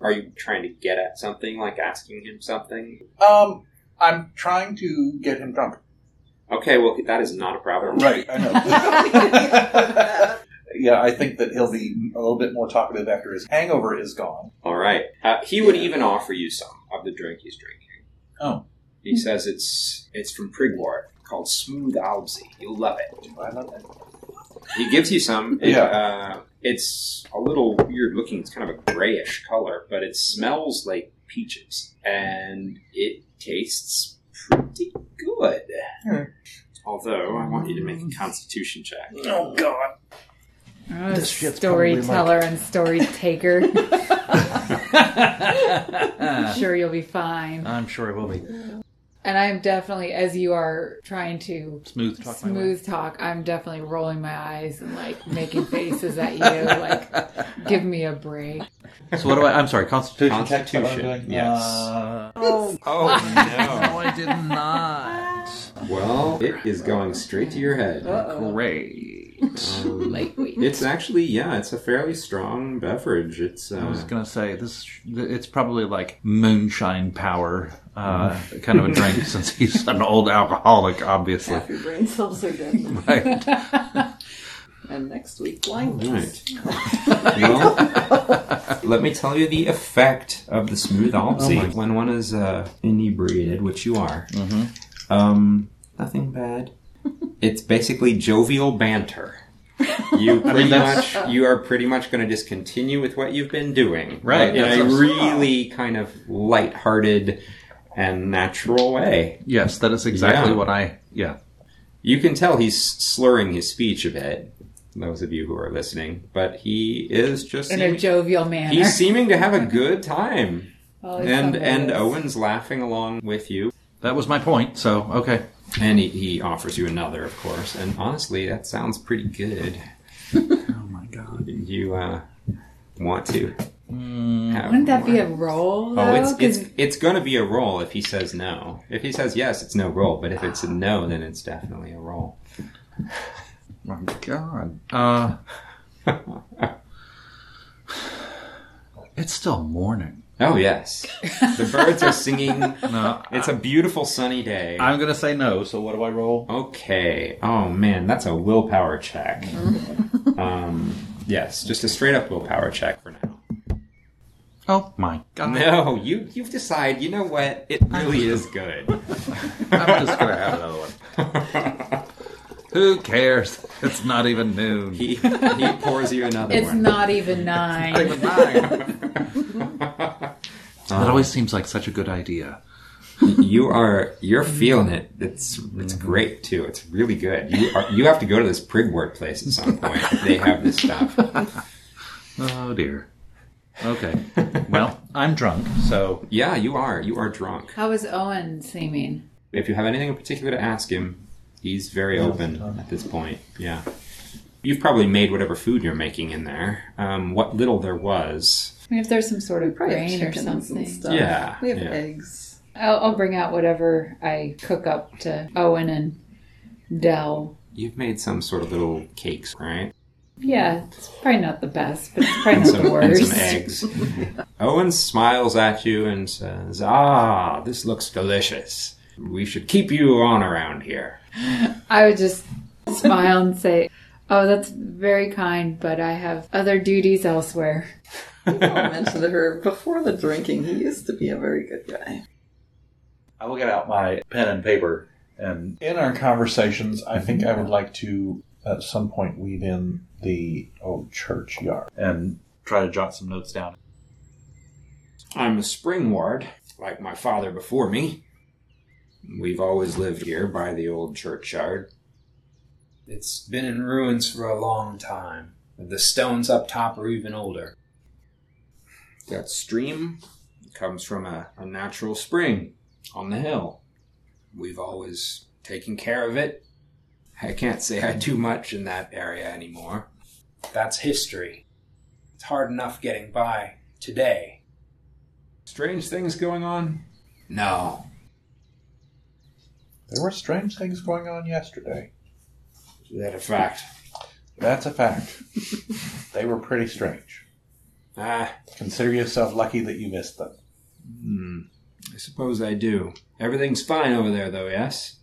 Are you trying to get at something, like asking him something? Um, I'm trying to get him drunk. Okay, well, that is not a problem. Right, I know. yeah, I think that he'll be a little bit more talkative after his hangover is gone. All right. Uh, he would even offer you some of the drink he's drinking. Oh. He says it's it's from Prigwort, called Smooth Alpsy. You'll love it. I love that. He gives you some. It, Yeah. Uh, it's a little weird looking. It's kind of a grayish color, but it smells like peaches, and it tastes pretty good. Hmm. Although I want you to make a Constitution check. Oh, God. Oh, This shit's probably storyteller and story taker. I'm sure, you'll be fine. I'm sure it will be. And I'm definitely, as you are trying to Smooth talk my way. smooth talk, I'm definitely rolling my eyes and like making faces at you, like, give me a break. So what do I? I'm sorry. Constitution. check? Constitution, yes. Uh, Oh no, no, I did not. Well, it is going straight to your head. Great. Um, Lightweight. It's actually yeah, it's a fairly strong beverage. It's I was uh, gonna say this. It's probably like moonshine power, uh, kind of a drink, since he's an old alcoholic, obviously. Half your brain cells are dead. Right. and next week, blindness. right. well, let me tell you the effect of the smooth Alpsy when one is uh, inebriated, which you are. hmm Um, nothing bad. It's basically jovial banter. You pretty that's- much you are pretty much going to just continue with what you've been doing, Right, but In a a- really kind of light-hearted and natural way. Yes, that is exactly Yeah. what I. Yeah. You can tell he's slurring his speech a bit. Those of you who are listening, but he is just In a jovial manner. he's seeming to have a good time, Oh, it's and and. Owen's laughing along with you. That was my point. So okay. And he, he offers you another, of course. And honestly, that sounds pretty good. Oh my god. You uh, want to Mm, have Wouldn't that more? be a roll, though? Oh, it's 'Cause- it's it's going to be a roll if he says no. If he says yes, it's no roll. But if it's a no, then it's definitely a roll. my god. Uh, it's still morning. Oh yes, the birds are singing. No, It's a beautiful sunny day. I'm gonna say no. So what do I roll? Okay. Oh man, that's a willpower check. um, yes, just a straight up willpower check for now. Oh my god. No, you you've decided. You know what? It really is good. I'm just gonna have another one. Who cares? It's not even noon. he he pours you another it's one. not even nine. Not even nine. that always seems like such a good idea. you are you're feeling it. It's it's mm-hmm. great too. It's really good. You are you have to go to this Prigwort place at some point. they have this stuff. Oh dear. Okay. Well, I'm drunk, so Yeah, you are. You are drunk. How is Owen seeming? If you have anything in particular to ask him, he's very open at this point. Yeah. You've probably made whatever food you're making in there. Um, what little there was. I mean, if there's some sort of Probably have grain or chickens and something. stuff. Yeah, We have yeah. eggs. I'll, I'll bring out whatever I cook up to Owen and Dell. You've made some sort of little cakes, right? Yeah, it's probably not the best, but it's probably And not some, the and some eggs. Owen smiles at you and says, Ah, this looks delicious. We should keep you on around here. I would just smile and say, "Oh, that's very kind, but I have other duties elsewhere." I mentioned to her before the drinking, he used to be a very good guy. I will get out my pen and paper, and in our conversations, I think I would like to, at some point, weave in the old churchyard and try to jot some notes down. I'm a spring ward, like my father before me. We've always lived here by the old churchyard. It's been in ruins for a long time. The stones up top are even older. That stream comes from a, a natural spring on the hill. We've always taken care of it. I can't say I do much in that area anymore. That's history. It's hard enough getting by today. Strange things going on? No. There were strange things going on yesterday. Is that a fact? That's a fact. they were pretty strange. Ah, Consider yourself lucky that you missed them. hmm, I suppose I do. Everything's fine over there, though, yes?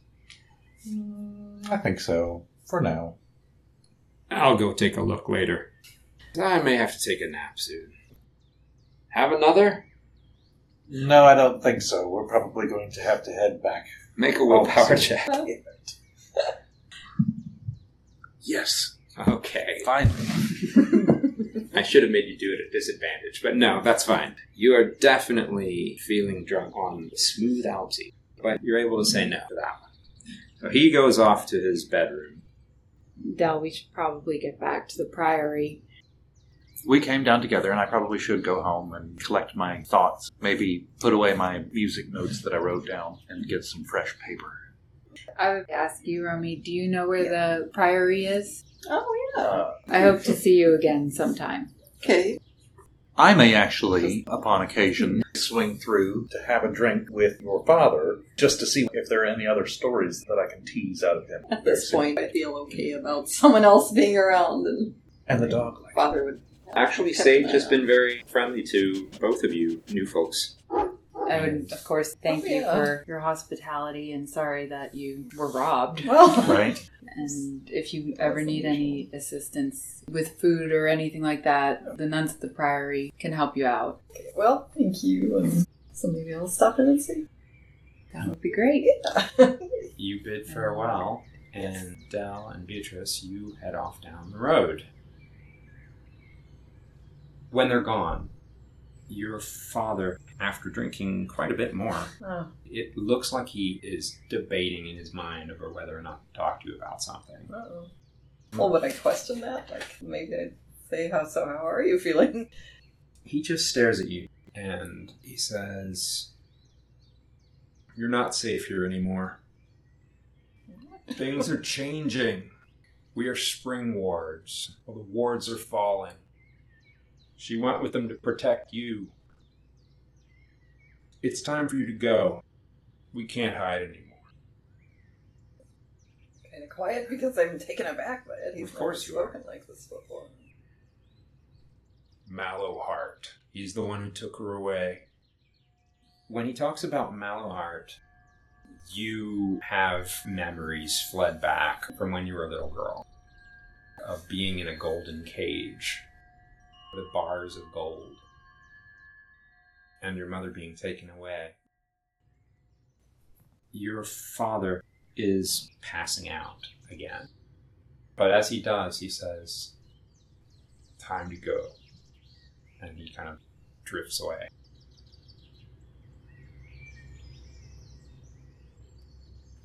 I think so. For now. I'll go take a look later. I may have to take a nap soon. Have another? No, I don't think so. We're probably going to have to head back. Make a willpower Oh, check. Yes. Okay. Finally. I should have made you do it at disadvantage, but no, that's fine. You are definitely feeling drunk on smooth algae, but you're able to say no to that one. So he goes off to his bedroom. Del, we should probably get back to the priory. We came down together, and I probably should go home and collect my thoughts. Maybe put away my music notes that I wrote down and get some fresh paper. I would ask you, Romy, do you know where the priory is? Oh, yeah. I hope to see you again sometime. Okay. I may actually, upon occasion, swing through to have a drink with your father just to see if there are any other stories that I can tease out of him. At this point, I feel okay about someone else being around, and And the dog. father would. Actually, Sage has been very friendly to both of you new folks. I would, of course, thank Oh, you uh, for your hospitality and sorry that you were robbed. Well, Right? And if you ever need any assistance with food or anything like that, the nuns at the priory can help you out. well, thank you. And so maybe I'll stop in and see. That would be great. You bid farewell, and Dell and Beatrice, you head off down the road. When they're gone, your father, after drinking quite a bit more, Oh, it looks like he is debating in his mind over whether or not to talk to you about something. uh-oh. Well, would I question that? Like, maybe I'd say, "How so? How are you feeling?" He just stares at you and he says, You're not safe here anymore. Things are changing. We are spring wards. Well, the wards are falling. She went with them to protect you. It's time for you to go. We can't hide anymore. Kind of quiet because I'm taken aback by it. He's Of course never spoken like this before. Mallowheart. He's the one who took her away. When he talks about Mallowheart, you have memories fled back from when you were a little girl of being in a golden cage with bars of gold and your mother being taken away. Your father is passing out again. But as he does, he says, Time to go and he kind of drifts away.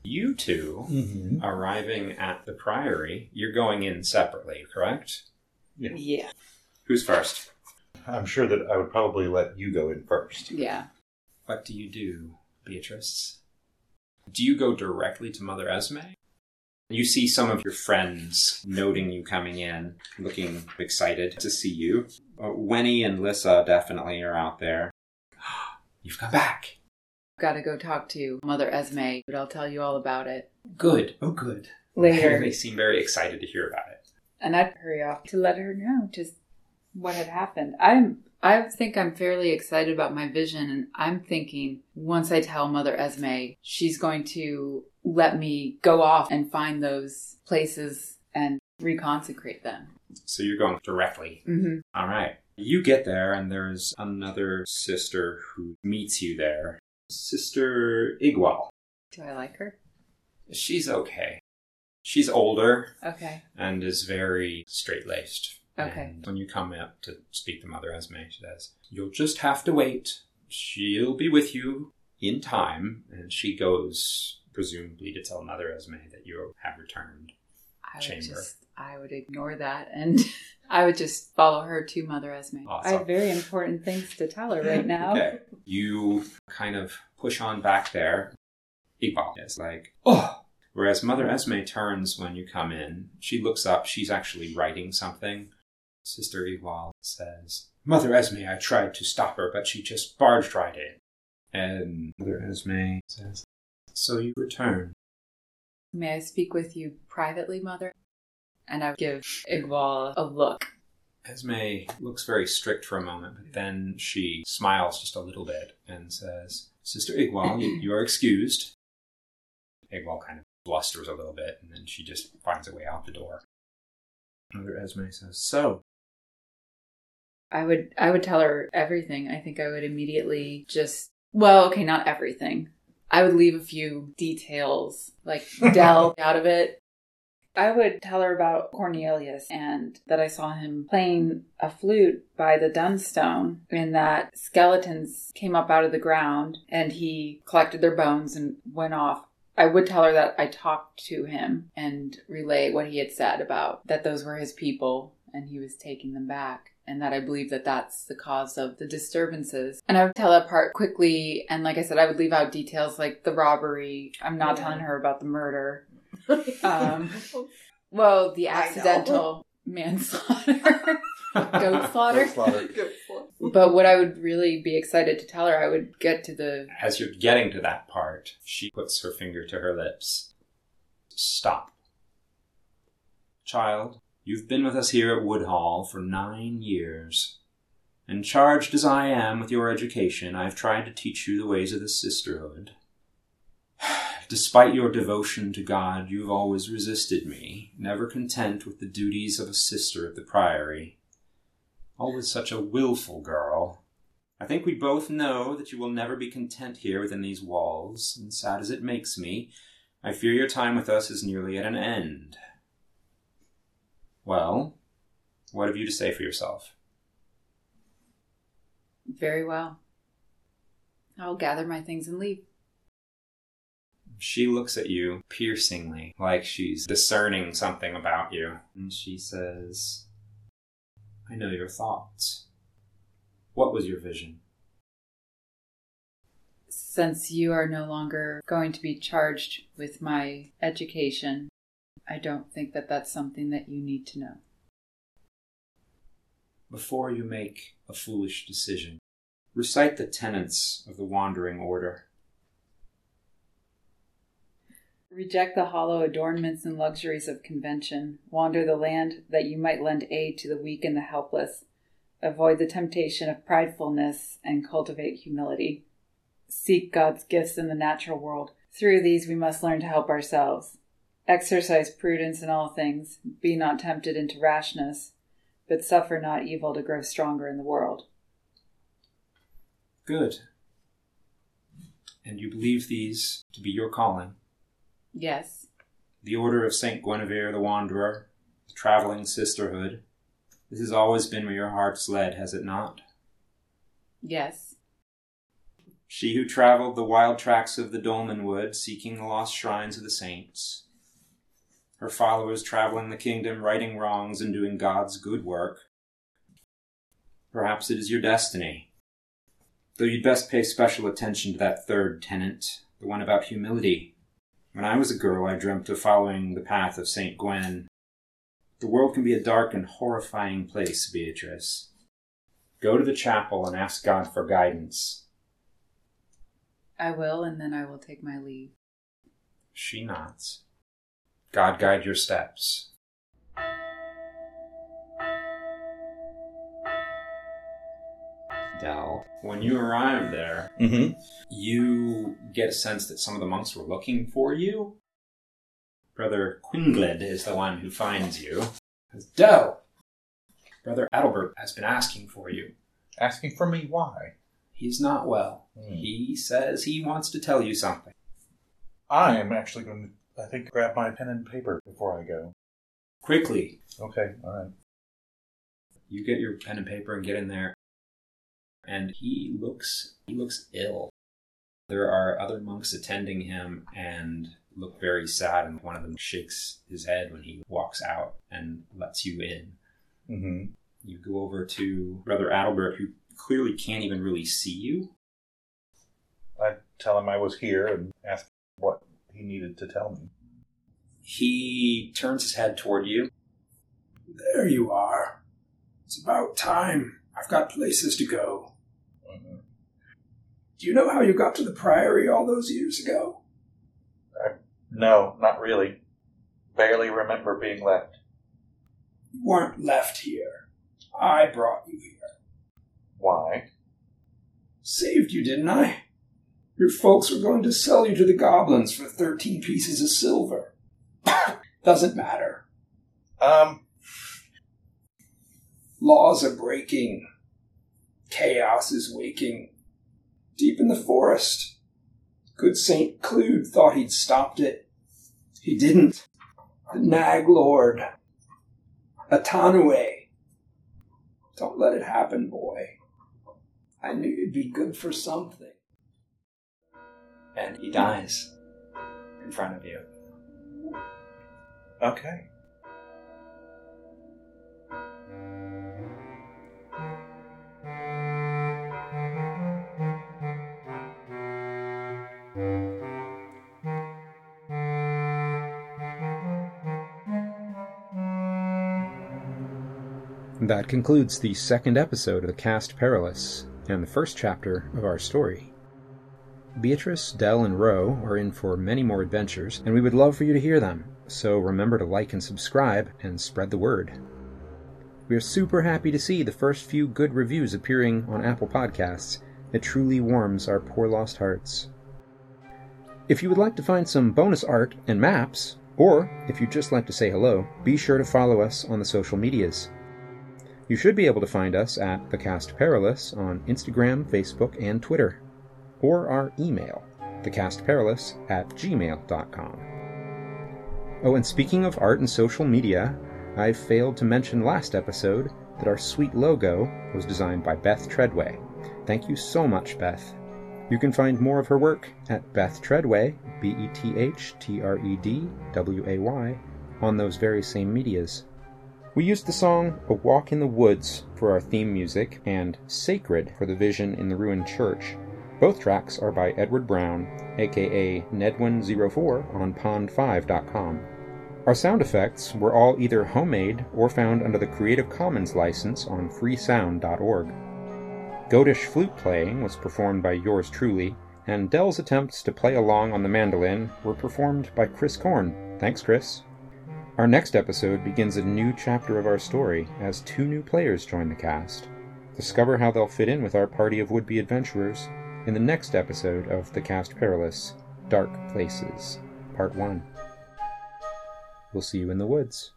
You two Mm-hmm. arriving at the priory, you're going in separately, correct? Yeah. Who's first? I'm sure that I would probably let you go in first. Yeah. What do you do, Beatrice? Do you go directly to Mother Esme? You see some of your friends noting you coming in, looking excited to see you. Uh, Wenny and Lissa definitely are out there. You've come back. Got to go talk to Mother Esme, but I'll tell you all about it Good. Oh, good. later. They seem very excited to hear about it. and I'd hurry off to let her know just what had happened. I'm I think I'm fairly excited about my vision and I'm thinking once I tell Mother Esme, she's going to let me go off and find those places and reconsecrate them. So you're going directly. Mm-hmm. All right. You get there, and there's another sister who meets you there. Sister Igwal. Do I like her? She's okay. She's older Okay. and is very straight laced. Okay. And when you come up to speak to Mother Esme, she says, You'll just have to wait. She'll be with you in time. And she goes, presumably, to tell Mother Esme that you have returned. I would Chamber. just I would ignore that and I would just follow her to Mother Esme. I have very important things to tell her right now. Okay. You kind of push on back there. Igwal is like, oh. Whereas Mother Esme turns when you come in. She looks up. She's actually writing something. Sister Igwal says, Mother Esme, I tried to stop her, but she just barged right in. And Mother Esme says, So you return. May I speak with you privately, Mother? and I give Igwal a look. Esme looks very strict for a moment, but then she smiles just a little bit and says, Sister Igwal, you, you are excused. Igwal kind of blusters a little bit, and then she just finds a way out the door. Mother Esme says, So, I would I would tell her everything. I think I would immediately just well, okay, not everything. I would leave a few details, like delve out of it. I would tell her about Cornelius and that I saw him playing a flute by the Dunstone and that skeletons came up out of the ground and he collected their bones and went off. I would tell her that I talked to him and relay what he had said about that those were his people and he was taking them back and that I believe that that's the cause of the disturbances. And I would tell that part quickly. And like I said, I would leave out details like the robbery. I'm not Yeah. telling her about the murder. Um, well, the accidental manslaughter, goat slaughter. Slaughter. But what I would really be excited to tell her, I would get to the. as you're getting to that part, she puts her finger to her lips. Stop. Child, you've been with us here at Woodhall for nine years. And charged as I am with your education, I've tried to teach you the ways of the sisterhood. Despite your devotion to God, you've always resisted me, never content with the duties of a sister at the Priory. Always such a wilful girl. I think we both know that you will never be content here within these walls, and sad as it makes me, I fear your time with us is nearly at an end. Well, what have you to say for yourself? Very well. I'll gather my things and leave. She looks at you piercingly, like she's discerning something about you, and she says, I know your thoughts. What was your vision? Since you are no longer going to be charged with my education, I don't think that that's something that you need to know. Before you make a foolish decision, recite the tenets of the Wandering Order. Reject the hollow adornments and luxuries of convention. Wander the land that you might lend aid to the weak and the helpless. Avoid the temptation of pridefulness and cultivate humility. Seek God's gifts in the natural world. Through these, we must learn to help ourselves. Exercise prudence in all things. Be not tempted into rashness, but suffer not evil to grow stronger in the world. Good. And you believe these to be your calling? Yes, The Order of St. Guinevere the Wanderer, the Traveling Sisterhood. This has always been where your heart's led, has it not? yes, She who traveled the wild tracks of the Dolmenwood, seeking the lost shrines of the saints. Her followers traveling the kingdom, righting wrongs and doing God's good work. Perhaps it is your destiny. Though you'd best pay special attention to that third tenet, the one about humility. When I was a girl, I dreamt of following the path of St. Gwen. The world can be a dark and horrifying place, Beatrice. Go to the chapel and ask God for guidance. I will, and then I will take my leave. She nods. God guide your steps. Dell, when you arrive there, Mm-hmm. you get a sense that some of the monks were looking for you. Brother Quingled is the one who finds you. Dell, Brother Adalbert has been asking for you. Asking for me why? He's not well. Hmm. He says he wants to tell you something. I am actually going to, I think, grab my pen and paper before I go. Quickly, Okay, all right. you get your pen and paper and get in there. And he looks he looks ill. There are other monks attending him and look very sad and one of them shakes his head when he walks out and lets you in. Mm-hmm. You go over to Brother Adalbert who clearly can't even really see you. I tell him I was here and ask he needed to tell me. He turns his head toward you. There you are. It's about time. I've got places to go. Mhm. Do you know how you got to the Priory all those years ago? No, not really. Barely remember being left. You weren't left here. I brought you here. Why? Saved you, didn't I? Your folks were going to sell you to the goblins for 13 pieces of silver. Doesn't matter. Um, Laws are breaking. Chaos is waking. Deep in the forest. Good St. Clude thought he'd stopped it. He didn't. The Nag Lord. Atanuwë. Don't let it happen, boy. I knew you'd be good for something. And he dies in front of you. okay. That concludes the second episode of the Cast Perilous and the first chapter of our story. Beatrice, Dell, and Ro are in for many more adventures, and we would love for you to hear them, so remember to like and subscribe and spread the word. We are super happy to see the first few good reviews appearing on Apple Podcasts. It truly warms our poor lost hearts. If you would like to find some bonus art and maps, or if you'd just like to say hello, be sure to follow us on the social medias. You should be able to find us at The Cast Perilous on Instagram, Facebook, and Twitter, or our email, thecastperilous at gmail.com. Oh, and speaking of art and social media, I failed to mention last episode that our sweet logo was designed by Beth Tredway. Thank you so much, Beth. You can find more of her work at Beth Tredway, B E T H T R E D W A Y, on those very same medias. We used the song A Walk in the Woods for our theme music and Sacred for the Vision in the Ruined Church. Both tracks are by Edward Brown, aka Nedwin04 on pond5.com. Our sound effects were all either homemade or found under the Creative Commons license on freesound.org. Goatish flute playing was performed by yours truly, and Dell's attempts to play along on the mandolin were performed by Chris Korn. Thanks, Chris. Our next episode begins a new chapter of our story as two new players join the cast. Discover how they'll fit in with our party of would be adventurers in the next episode of The Cast Perilous Dark Places, Part 1. We'll see you in the woods.